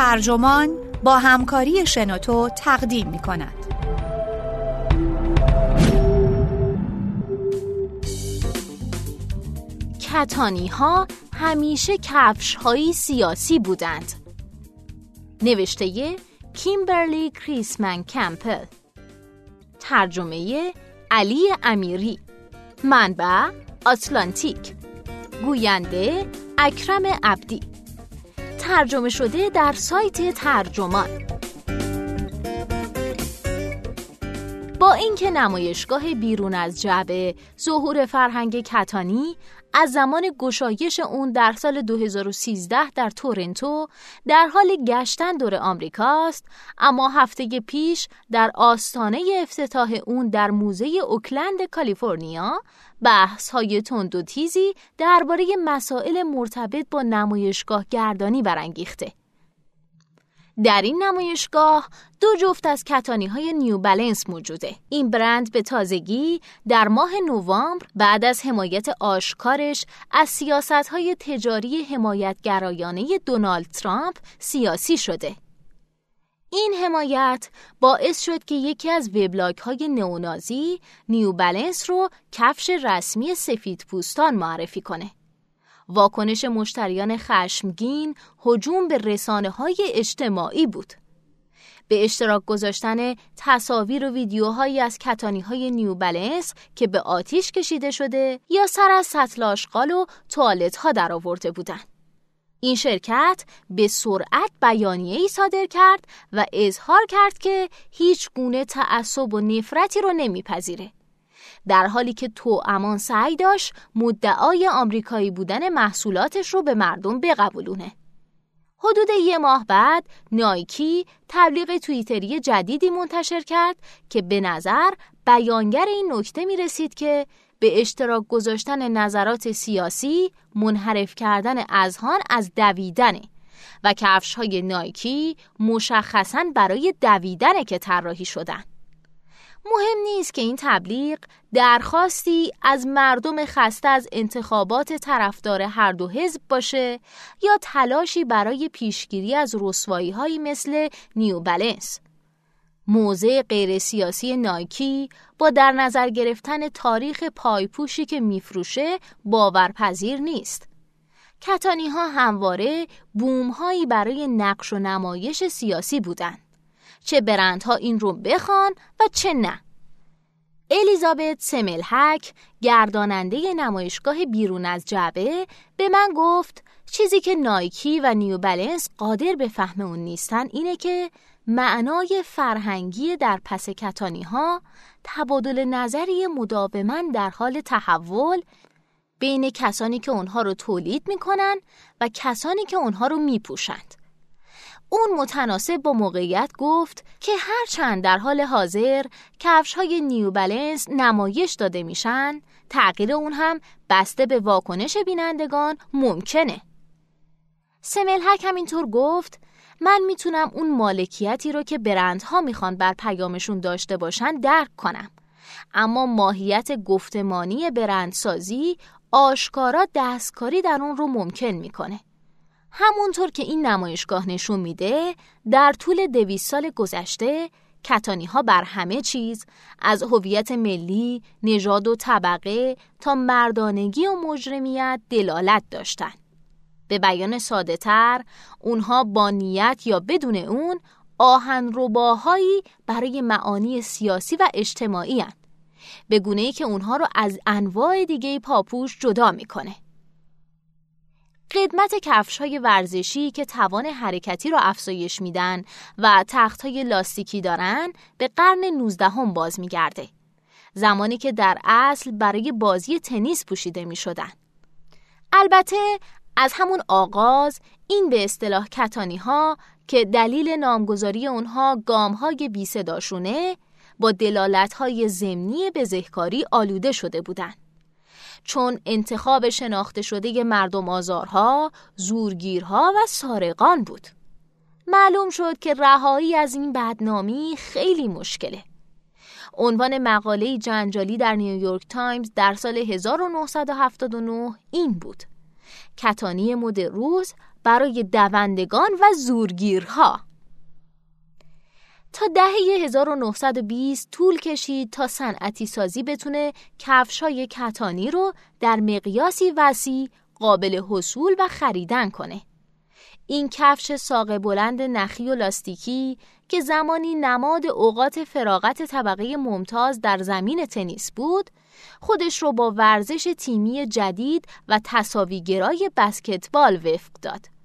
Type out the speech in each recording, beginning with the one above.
ترجمان با همکاری شنوتو تقدیم می کند. کتانی ها همیشه کفش هایی سیاسی بودند. نوشته کیمبرلی کریسمن کمپل ترجمه علی امیری منبع آتلانتیک گوینده اکرم عبدی ترجمه شده در سایت ترجمان. با اینکه نمایشگاه بیرون از جعبه ظهور فرهنگ کتانی از زمان گشایش اون در سال 2013 در تورنتو در حال گشتن دور آمریکاست اما هفته پیش در آستانه افتتاح اون در موزه اوکلند کالیفرنیا بحث های تند و تیزی درباره مسائل مرتبط با نمایشگاه گردانی برانگیخته. در این نمایشگاه دو جفت از کتانی های نیو بلنس موجوده. این برند به تازگی در ماه نوامبر بعد از حمایت آشکارش از سیاست های تجاری حمایتگرایانه دونالد ترامپ سیاسی شده. این حمایت باعث شد که یکی از وبلاگ های نئونازی نیو بلنس رو کفش رسمی سفید پوستان معرفی کنه. واکنش مشتریان خشمگین هجوم به رسانه های اجتماعی بود. به اشتراک گذاشتن تصاویر و ویدیوهایی از کتانی های نیو بلنس که به آتیش کشیده شده یا سر از سطل آشغال و توالت ها در آورده بودند. این شرکت به سرعت بیانیه ای صادر کرد و اظهار کرد که هیچ گونه تعصب و نفرتی رو نمیپذیره. در حالی که تو امان سعی داشت مدعای آمریکایی بودن محصولاتش رو به مردم بقبولونه. حدود یه ماه بعد نایکی تبلیغ توییتری جدیدی منتشر کرد که به نظر بیانگر این نکته می رسید که به اشتراک گذاشتن نظرات سیاسی منحرف کردن اذهان از دویدنه و کفش های نایکی مشخصا برای دویدنه که طراحی شدن. مهم نیست که این تبلیغ درخواستی از مردم خسته از انتخابات طرفدار هر دو حزب باشه یا تلاشی برای پیشگیری از رسوایی هایی مثل نیو بلنس. موضع غیر سیاسی نایکی با در نظر گرفتن تاریخ پایپوشی که میفروشه باورپذیر نیست. کتانی ها همواره بوم هایی برای نقش و نمایش سیاسی بودند. چه برندها این رو بخوان و چه نه. الیزابت سملحک گرداننده نمایشگاه بیرون از جعبه به من گفت چیزی که نایکی و نیو بلنس قادر به فهم اون نیستن اینه که معنای فرهنگی در پس کتانی ها تبادل نظری مداوما در حال تحول بین کسانی که اونها رو تولید می‌کنن و کسانی که اونها رو میپوشند. اون متناسب با موقعیت گفت که هرچند در حال حاضر کفش های نیو بلنس نمایش داده میشن تغییر اون هم بسته به واکنش بینندگان ممکنه. سملحک همینطور گفت من می‌تونم اون مالکیتی رو که برندها می‌خوان بر پیامشون داشته باشن درک کنم. اما ماهیت گفتمانی برندسازی آشکارا دستکاری در اون رو ممکن می‌کنه. همونطور که این نمایشگاه نشون میده در طول دویست سال گذشته کتانی ها بر همه چیز از هویت ملی، نژاد و طبقه تا مردانگی و مجرمیت دلالت داشتند. به بیان ساده تر، اونها با نیت یا بدون اون آهن رباهایی برای معانی سیاسی و اجتماعی هن. به گونه ای که اونها رو از انواع دیگه پاپوش جدا می‌کنه. قدمت کفش های ورزشی که توان حرکتی را افزایش میدن و تخت های لاستیکی دارن به قرن 19 هم باز میگرده. زمانی که در اصل برای بازی تنیس پوشیده می شدن. البته از همون آغاز این به اصطلاح کتانی ها که دلیل نامگذاری اونها گام های بی با دلالت های زمینی بزهکاری آلوده شده بودند. چون انتخاب شناخته شده مردم آزارها، زورگیرها و سارقان بود. معلوم شد که رهایی از این بدنامی خیلی مشکله. عنوان مقاله جنجالی در نیویورک تایمز در سال 1979 این بود. کتانی مد روز برای دوندگان و زورگیرها تا دهه 1920 طول کشید تا صنعتی سازی بتونه کفشای کتانی رو در مقیاسی وسیع قابل حصول و خریدن کنه. این کفش ساق بلند نخی و لاستیکی که زمانی نماد اوقات فراغت طبقه ممتاز در زمین تنیس بود، خودش رو با ورزش تیمی جدید و تصاویگرای بسکتبال وفق داد.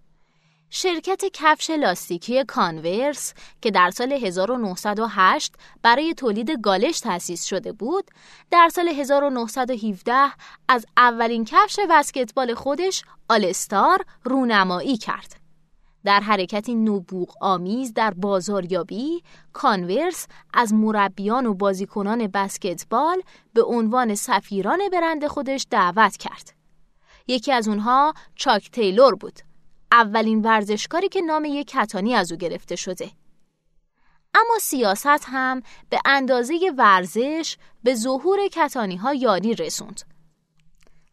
شرکت کفش لاستیکی کانورس که در سال 1908 برای تولید گالش تأسیس شده بود، در سال 1917 از اولین کفش بسکتبال خودش آلستار رونمایی کرد. در حرکتی نبوغ آمیز در بازاریابی، کانورس از مربیان و بازیکنان بسکتبال به عنوان سفیران برند خودش دعوت کرد. یکی از اونها چاک تیلور بود اولین ورزشکاری که نام یک کتانی از او گرفته شده. اما سیاست هم به اندازه ورزش به ظهور کتانی ها یاری رسوند.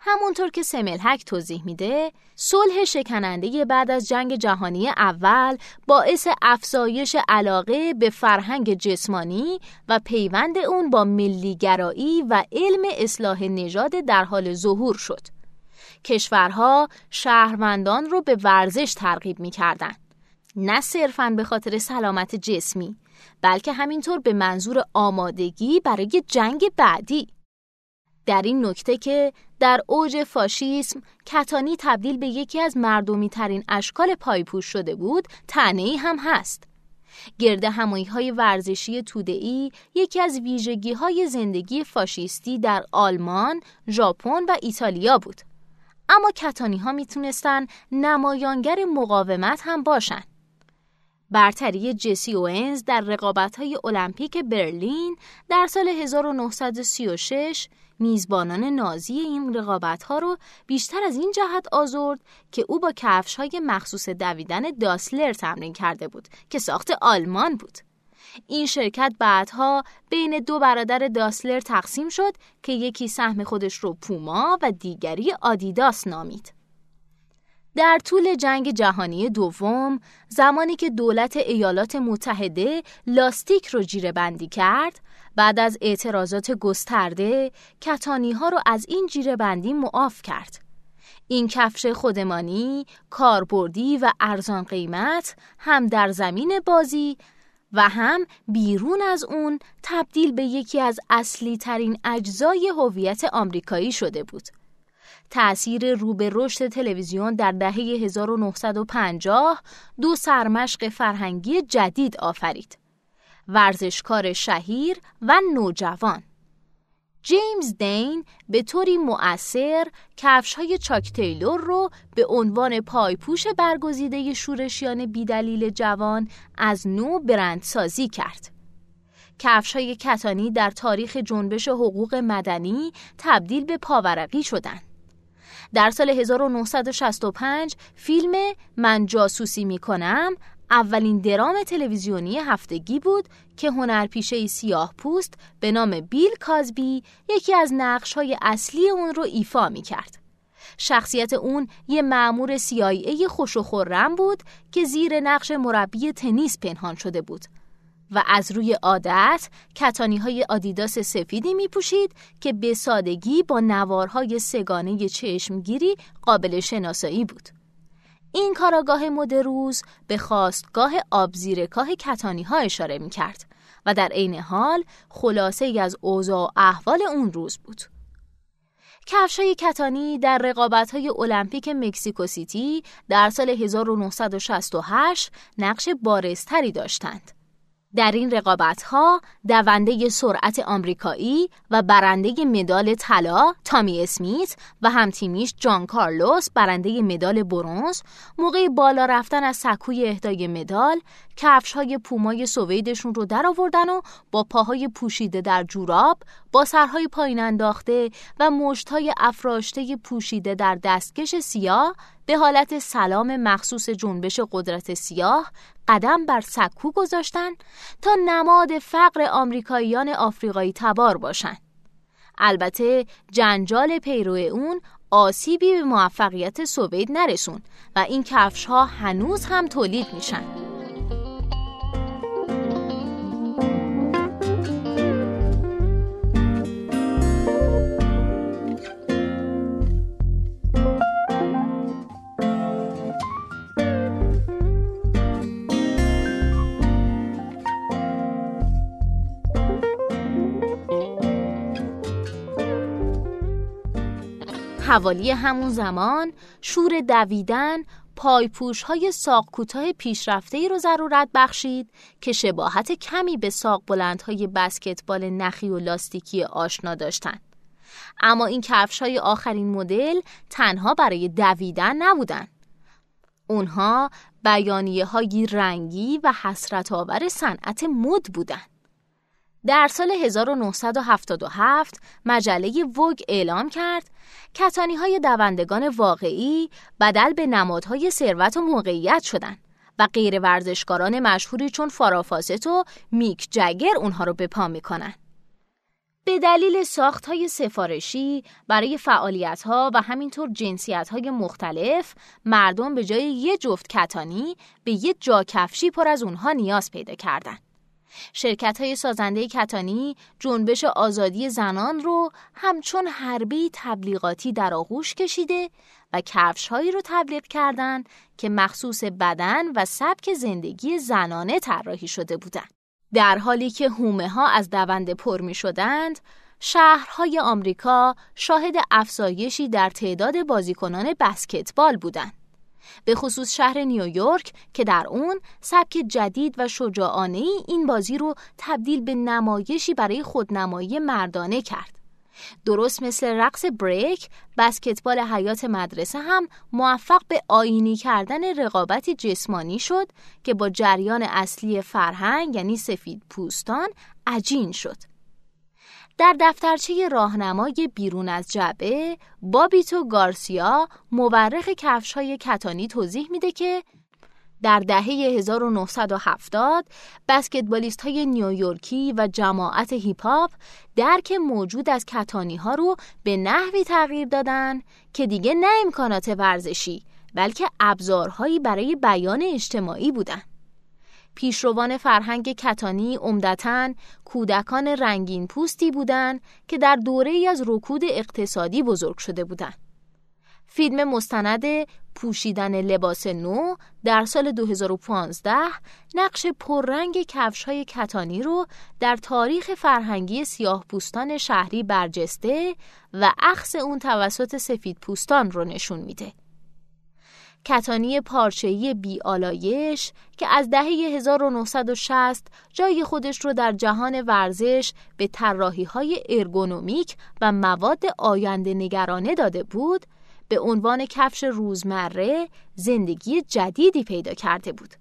همونطور که سملحک توضیح میده، صلح شکننده بعد از جنگ جهانی اول باعث افزایش علاقه به فرهنگ جسمانی و پیوند اون با ملیگرایی و علم اصلاح نژاد در حال ظهور شد. کشورها شهروندان رو به ورزش ترغیب می کردن. نه صرفاً به خاطر سلامت جسمی بلکه همینطور به منظور آمادگی برای جنگ بعدی. در این نکته که در اوج فاشیسم کتانی تبدیل به یکی از مردمی ترین اشکال پایپوش شده بود تنهی هم هست. گرد همایی های ورزشی توده‌ای یکی از ویژگی های زندگی فاشیستی در آلمان، ژاپن و ایتالیا بود. اما کتانی ها می‌تونستن نمایانگر مقاومت هم باشن. برتری جسی اوینز در رقابت های المپیک برلین در سال 1936 میزبانان نازی این رقابت ها رو بیشتر از این جهت آزرد که او با کفش های مخصوص دویدن داسلر تمرین کرده بود که ساخت آلمان بود. این شرکت بعدها بین دو برادر داسلر تقسیم شد که یکی سهم خودش رو پوما و دیگری آدیداس نامید. در طول جنگ جهانی دوم زمانی که دولت ایالات متحده لاستیک رو جیره بندی کرد بعد از اعتراضات گسترده کتانی ها رو از این جیره بندی معاف کرد این کفش خودمانی، کاربردی و ارزان قیمت هم در زمین بازی و هم بیرون از اون تبدیل به یکی از اصلی ترین اجزای هویت آمریکایی شده بود. تأثیر رو به رشد تلویزیون در دهه 1950 دو سرمشق فرهنگی جدید آفرید. ورزشکار شهیر و نوجوان جیمز دین به طوری مؤثر کفش های چاک تیلور رو به عنوان پایپوش برگزیده شورشیان بیدلیل جوان از نو برندسازی کرد. کفش های کتانی در تاریخ جنبش حقوق مدنی تبدیل به پاورقی شدند. در سال 1965 فیلم من جاسوسی می کنم اولین درام تلویزیونی هفتگی بود که هنرپیشه سیاه پوست به نام بیل کازبی یکی از های اصلی اون رو ایفا می کرد. شخصیت اون یه معمور CIA خوش و خورم بود که زیر نقش مربی تنیس پنهان شده بود و از روی عادت کتانی های آدیداس سفیدی می پوشید که به سادگی با نوارهای سگانه چشمگیری قابل شناسایی بود. این کاراگاه مدروز به خواستگاه آبزیرکاه کتانی ها اشاره می کرد و در عین حال خلاصه ای از اوضاع و احوال اون روز بود. کفشای کتانی در رقابت‌های المپیک مکسیکو سیتی در سال 1968 نقش بارزتری داشتند. در این رقابت ها دونده سرعت آمریکایی و برنده مدال طلا تامی اسمیت و همتیمیش جان کارلوس برنده مدال برنز موقع بالا رفتن از سکوی اهدای مدال کفش های پومای سویدشون رو در آوردن و با پاهای پوشیده در جوراب با سرهای پایین انداخته و مشتهای افراشته پوشیده در دستکش سیاه به حالت سلام مخصوص جنبش قدرت سیاه قدم بر سکو گذاشتن تا نماد فقر آمریکاییان آفریقایی تبار باشند. البته جنجال پیرو اون آسیبی به موفقیت سوید نرسون و این کفش ها هنوز هم تولید میشن. حوالی همون زمان شور دویدن پایپوش های ساق کوتاه پیشرفته ای رو ضرورت بخشید که شباهت کمی به ساق های بسکتبال نخی و لاستیکی آشنا داشتند. اما این کفش های آخرین مدل تنها برای دویدن نبودن. اونها بیانیه های رنگی و حسرت آور صنعت مد بودند. در سال 1977 مجله وگ اعلام کرد کتانی های دوندگان واقعی بدل به نمادهای ثروت و موقعیت شدند و غیر ورزشکاران مشهوری چون فارافاست و میک جگر اونها رو به پا می‌کنن. به دلیل ساخت های سفارشی برای فعالیت ها و همینطور جنسیت های مختلف مردم به جای یه جفت کتانی به یه جا کفشی پر از اونها نیاز پیدا کردند. شرکت های سازنده کتانی جنبش آزادی زنان رو همچون حربی تبلیغاتی در آغوش کشیده و کفش هایی رو تبلیغ کردند که مخصوص بدن و سبک زندگی زنانه طراحی شده بودند. در حالی که هومه ها از دونده پر می شدند، شهرهای آمریکا شاهد افزایشی در تعداد بازیکنان بسکتبال بودند. به خصوص شهر نیویورک که در اون سبک جدید و شجاعانه این بازی رو تبدیل به نمایشی برای خودنمایی مردانه کرد. درست مثل رقص بریک، بسکتبال حیات مدرسه هم موفق به آینی کردن رقابت جسمانی شد که با جریان اصلی فرهنگ یعنی سفید پوستان عجین شد. در دفترچه راهنمای بیرون از جعبه بابیتو گارسیا مورخ کفش های کتانی توضیح میده که در دهه 1970 بسکتبالیست های نیویورکی و جماعت هیپ هاپ درک موجود از کتانی ها رو به نحوی تغییر دادن که دیگه نه امکانات ورزشی بلکه ابزارهایی برای بیان اجتماعی بودند. پیشروان فرهنگ کتانی عمدتا کودکان رنگین پوستی بودند که در دوره ای از رکود اقتصادی بزرگ شده بودند. فیلم مستند پوشیدن لباس نو در سال 2015 نقش پررنگ کفش های کتانی رو در تاریخ فرهنگی سیاه پوستان شهری برجسته و اخص اون توسط سفید پوستان رو نشون میده. کتانی پارچه‌ای بیالایش که از دهه 1960 جای خودش رو در جهان ورزش به طراحی های ارگونومیک و مواد آینده نگرانه داده بود به عنوان کفش روزمره زندگی جدیدی پیدا کرده بود.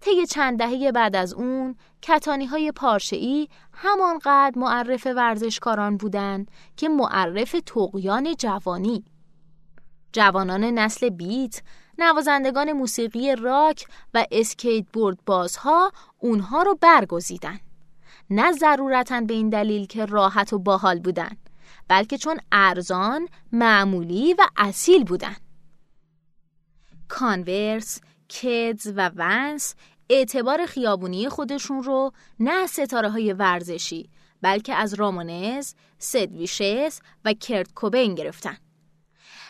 طی چند دهه بعد از اون کتانی های پارچه‌ای همانقدر معرف ورزشکاران بودند که معرف تقیان جوانی جوانان نسل بیت، نوازندگان موسیقی راک و اسکیت بورد بازها اونها رو برگزیدن. نه ضرورتا به این دلیل که راحت و باحال بودن بلکه چون ارزان، معمولی و اصیل بودن. کانورس، کدز و ونس اعتبار خیابونی خودشون رو نه ستاره های ورزشی بلکه از رامونز، سدویشس و کرت کوبین گرفتن.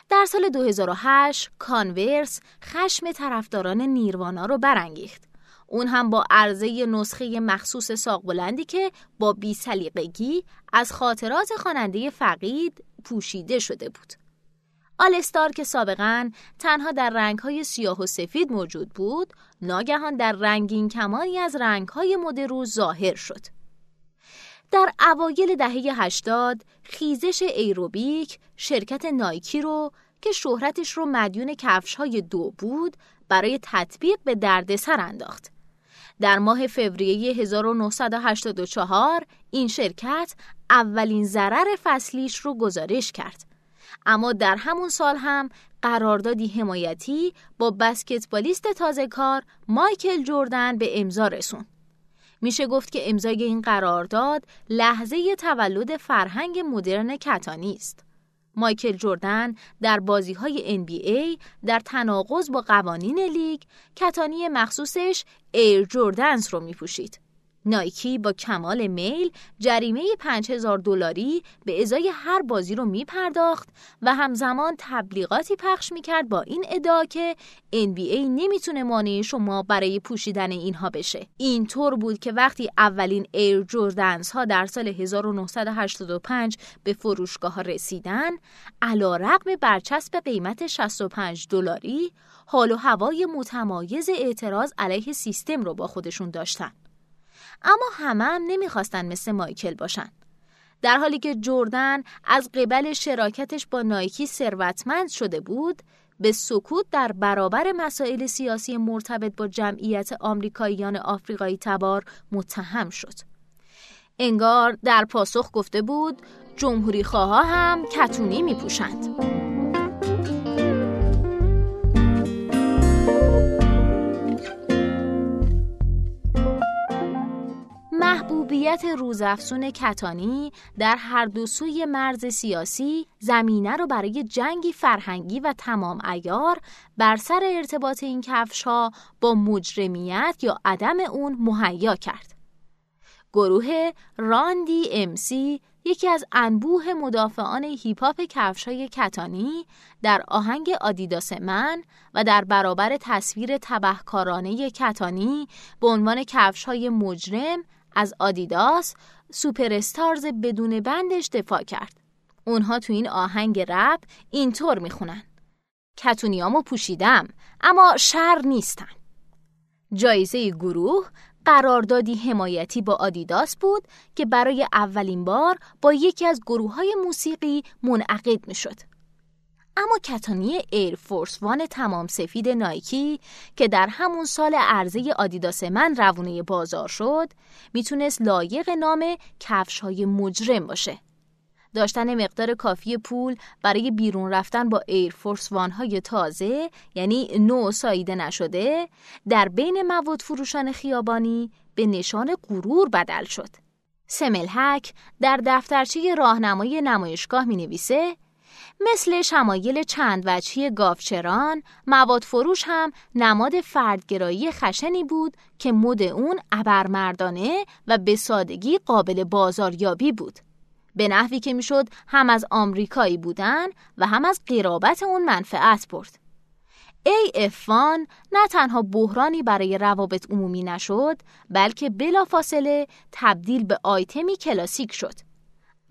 در سال 2008 کانورس خشم طرفداران نیروانا رو برانگیخت. اون هم با عرضه نسخه مخصوص ساق بلندی که با بی سلیقگی از خاطرات خواننده فقید پوشیده شده بود. آلستار که سابقا تنها در رنگهای سیاه و سفید موجود بود، ناگهان در رنگین کمانی از رنگهای مدرو ظاهر شد. در اوایل دهه 80 خیزش ایروبیک شرکت نایکی رو که شهرتش رو مدیون کفش های دو بود برای تطبیق به دردسر انداخت. در ماه فوریه 1984 این شرکت اولین ضرر فصلیش رو گزارش کرد. اما در همون سال هم قراردادی حمایتی با بسکتبالیست تازه کار مایکل جوردن به امضا رسوند. میشه گفت که امضای این قرارداد لحظه تولد فرهنگ مدرن کتانی است. مایکل جردن در بازی های NBA در تناقض با قوانین لیگ کتانی مخصوصش ایر جردنز رو می پوشید. نایکی با کمال میل جریمه 5000 دلاری به ازای هر بازی رو می پرداخت و همزمان تبلیغاتی پخش می کرد با این ادعا که NBA نمی‌تونه مانع شما برای پوشیدن اینها بشه. اینطور بود که وقتی اولین ایر جوردنز ها در سال 1985 به فروشگاه رسیدن، علا رقم برچسب قیمت 65 دلاری، حال و هوای متمایز اعتراض علیه سیستم رو با خودشون داشتن. اما همه هم نمی‌خواستن مثل مایکل باشن. در حالی که جردن از قبل شراکتش با نایکی ثروتمند شده بود، به سکوت در برابر مسائل سیاسی مرتبط با جمعیت آمریکاییان آفریقایی تبار متهم شد. انگار در پاسخ گفته بود جمهوری خواه هم کتونی می پوشند. محبوبیت روزافزون کتانی در هر دو سوی مرز سیاسی زمینه رو برای جنگی فرهنگی و تمام ایار بر سر ارتباط این کفش ها با مجرمیت یا عدم اون مهیا کرد. گروه راندی امسی یکی از انبوه مدافعان هیپاپ کفش های کتانی در آهنگ آدیداس من و در برابر تصویر تبهکارانه کتانی به عنوان کفش های مجرم از آدیداس سوپر استارز بدون بندش دفاع کرد. اونها تو این آهنگ رپ اینطور می‌خونن. کتونیامو پوشیدم اما شر نیستم. جایزه گروه قراردادی حمایتی با آدیداس بود که برای اولین بار با یکی از گروه های موسیقی منعقد می شد. اما کتانی ایر فورس وان تمام سفید نایکی که در همون سال عرضه آدیداس من روونه بازار شد می‌تونست لایق نام کفش های مجرم باشه. داشتن مقدار کافی پول برای بیرون رفتن با ایر فورس وان های تازه یعنی نو ساییده نشده در بین مواد فروشان خیابانی به نشان غرور بدل شد. سملحک در دفترچه راهنمای نمایشگاه می نویسه مثل شمایل چند وجهی گافچران مواد فروش هم نماد فردگرایی خشنی بود که مد اون ابرمردانه و به سادگی قابل بازاریابی بود. به نحوی که می‌شد هم از آمریکایی بودن و هم از قرابت اون منفعت برد. ای افان نه تنها بحرانی برای روابط عمومی نشد بلکه بلافاصله تبدیل به آیتمی کلاسیک شد.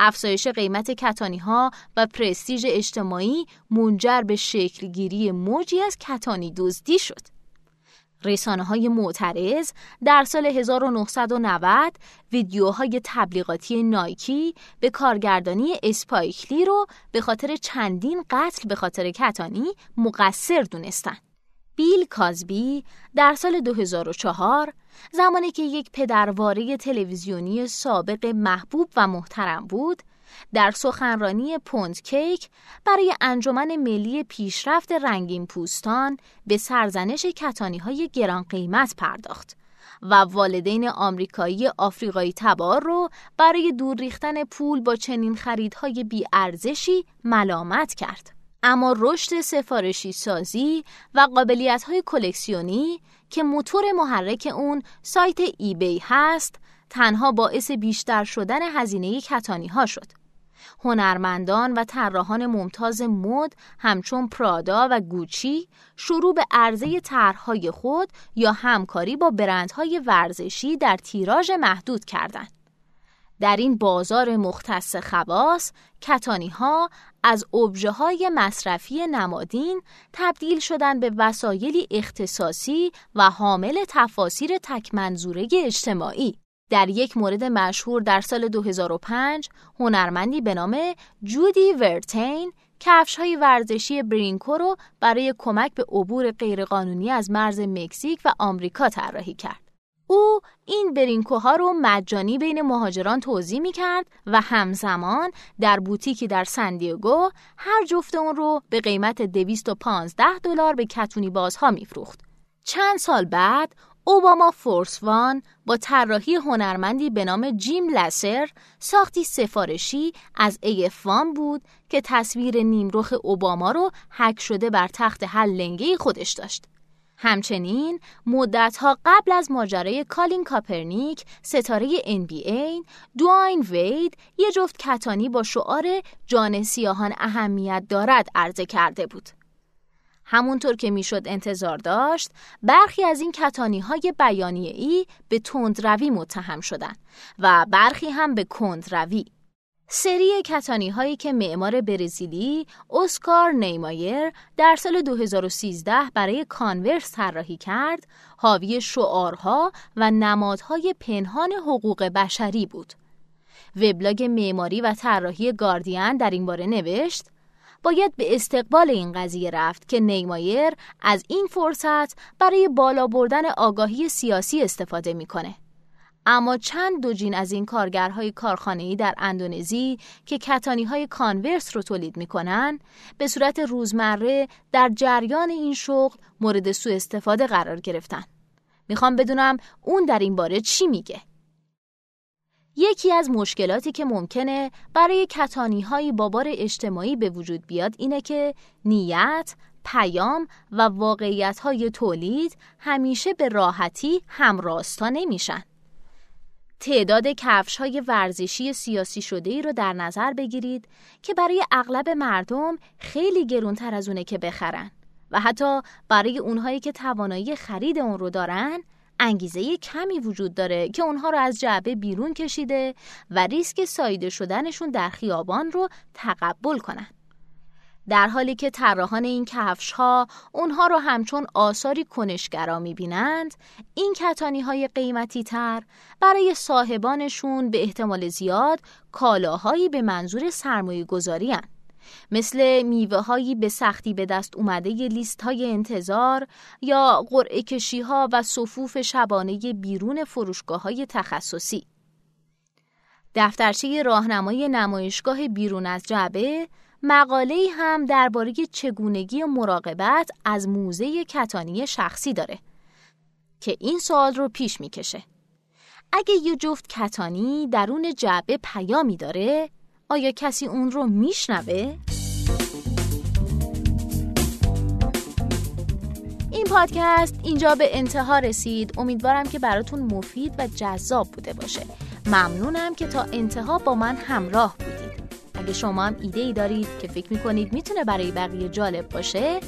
افزایش قیمت کتانی ها و پرستیژ اجتماعی منجر به شکلگیری موجی از کتانی دزدی شد. رسانه های معترض در سال 1990 ویدیوهای تبلیغاتی نایکی به کارگردانی اسپایکلی رو به خاطر چندین قتل به خاطر کتانی مقصر دونستند. بیل کازبی در سال 2004 زمانی که یک پدرواره تلویزیونی سابق محبوب و محترم بود در سخنرانی پوند کیک برای انجمن ملی پیشرفت رنگین پوستان به سرزنش کتانی های گران قیمت پرداخت و والدین آمریکایی آفریقایی تبار رو برای دور ریختن پول با چنین خریدهای بیارزشی ملامت کرد. اما رشد سفارشی سازی و قابلیت های کلکسیونی که موتور محرک اون سایت ایبی هست تنها باعث بیشتر شدن هزینه کتانی ها شد. هنرمندان و طراحان ممتاز مد همچون پرادا و گوچی شروع به عرضه طرحهای خود یا همکاری با برندهای ورزشی در تیراژ محدود کردند. در این بازار مختص خواص کتانی ها از ابژه های مصرفی نمادین تبدیل شدن به وسایلی اختصاصی و حامل تفاسیر تکمنظوره اجتماعی. در یک مورد مشهور در سال 2005 هنرمندی به نام جودی ورتین کفش های ورزشی برینکو رو برای کمک به عبور غیرقانونی از مرز مکزیک و آمریکا طراحی کرد. او این برینکوها رو مجانی بین مهاجران توضیح می کرد و همزمان در بوتیکی در سندیگو هر جفت اون رو به قیمت 215 دلار به کتونی بازها میفروخت. چند سال بعد اوباما Force One با طراحی هنرمندی به نام جیم لسر ساختی سفارشی از AF One بود که تصویر نیمرخ اوباما رو حک شده بر تخت هر لنگه خودش داشت. همچنین مدتها قبل از ماجرای کالین کاپرنیک ستاره NBA دواین وید یه جفت کتانی با شعار جان سیاهان اهمیت دارد عرضه کرده بود. همونطور که می‌شد انتظار داشت برخی از این کتانی های بیانیه ای به تندروی متهم شدند و برخی هم به کندروی سری کتانی هایی که معمار برزیلی اسکار نیمایر در سال 2013 برای کانورس طراحی کرد، حاوی شعارها و نمادهای پنهان حقوق بشری بود. وبلاگ معماری و طراحی گاردین در این باره نوشت: باید به استقبال این قضیه رفت که نیمایر از این فرصت برای بالا بردن آگاهی سیاسی استفاده می‌کنه. اما چند دوجین از این کارگرهای کارخانه‌ای در اندونزی که کتانی های کانورس رو تولید می‌کنن به صورت روزمره در جریان این شغل مورد سوء استفاده قرار گرفتن. می‌خوام بدونم اون در این باره چی میگه. یکی از مشکلاتی که ممکنه برای کتانی های بابار اجتماعی به وجود بیاد اینه که نیت، پیام و واقعیت های تولید همیشه به راحتی همراستا نمیشن. تعداد کفش های ورزشی سیاسی شده ای رو در نظر بگیرید که برای اغلب مردم خیلی گرونتر از اونه که بخرن و حتی برای اونهایی که توانایی خرید اون رو دارن انگیزه کمی وجود داره که اونها رو از جعبه بیرون کشیده و ریسک سایده شدنشون در خیابان رو تقبل کنن. در حالی که طراحان این کفش ها اونها رو همچون آثاری کنشگرا می‌بینند این کتانی های قیمتی تر برای صاحبانشون به احتمال زیاد کالاهایی به منظور سرمایه گذاری هن. مثل میوه هایی به سختی به دست اومده لیست های انتظار یا قرعه کشی ها و صفوف شبانه بیرون فروشگاه های تخصصی. دفترچه راهنمای نمایشگاه بیرون از جعبه مقاله هم درباره چگونگی مراقبت از موزه کتانی شخصی داره که این سوال رو پیش می‌کشه. اگه یه جفت کتانی درون جعبه پیامی داره آیا کسی اون رو میشنوه؟ این پادکست اینجا به انتها رسید امیدوارم که براتون مفید و جذاب بوده باشه ممنونم که تا انتها با من همراه بودید اگه شما هم ایده ای دارید که فکر می‌کنید می‌تونه برای بقیه جالب باشه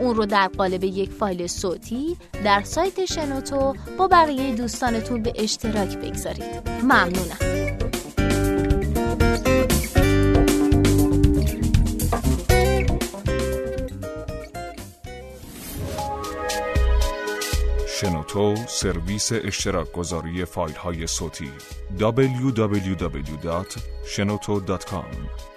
اون رو در قالب یک فایل صوتی در سایت شنوتو با بقیه دوستانتون به اشتراک بگذارید. ممنونم. شنوتو سرویس اشتراک گذاری فایل های صوتی www.shenoto.com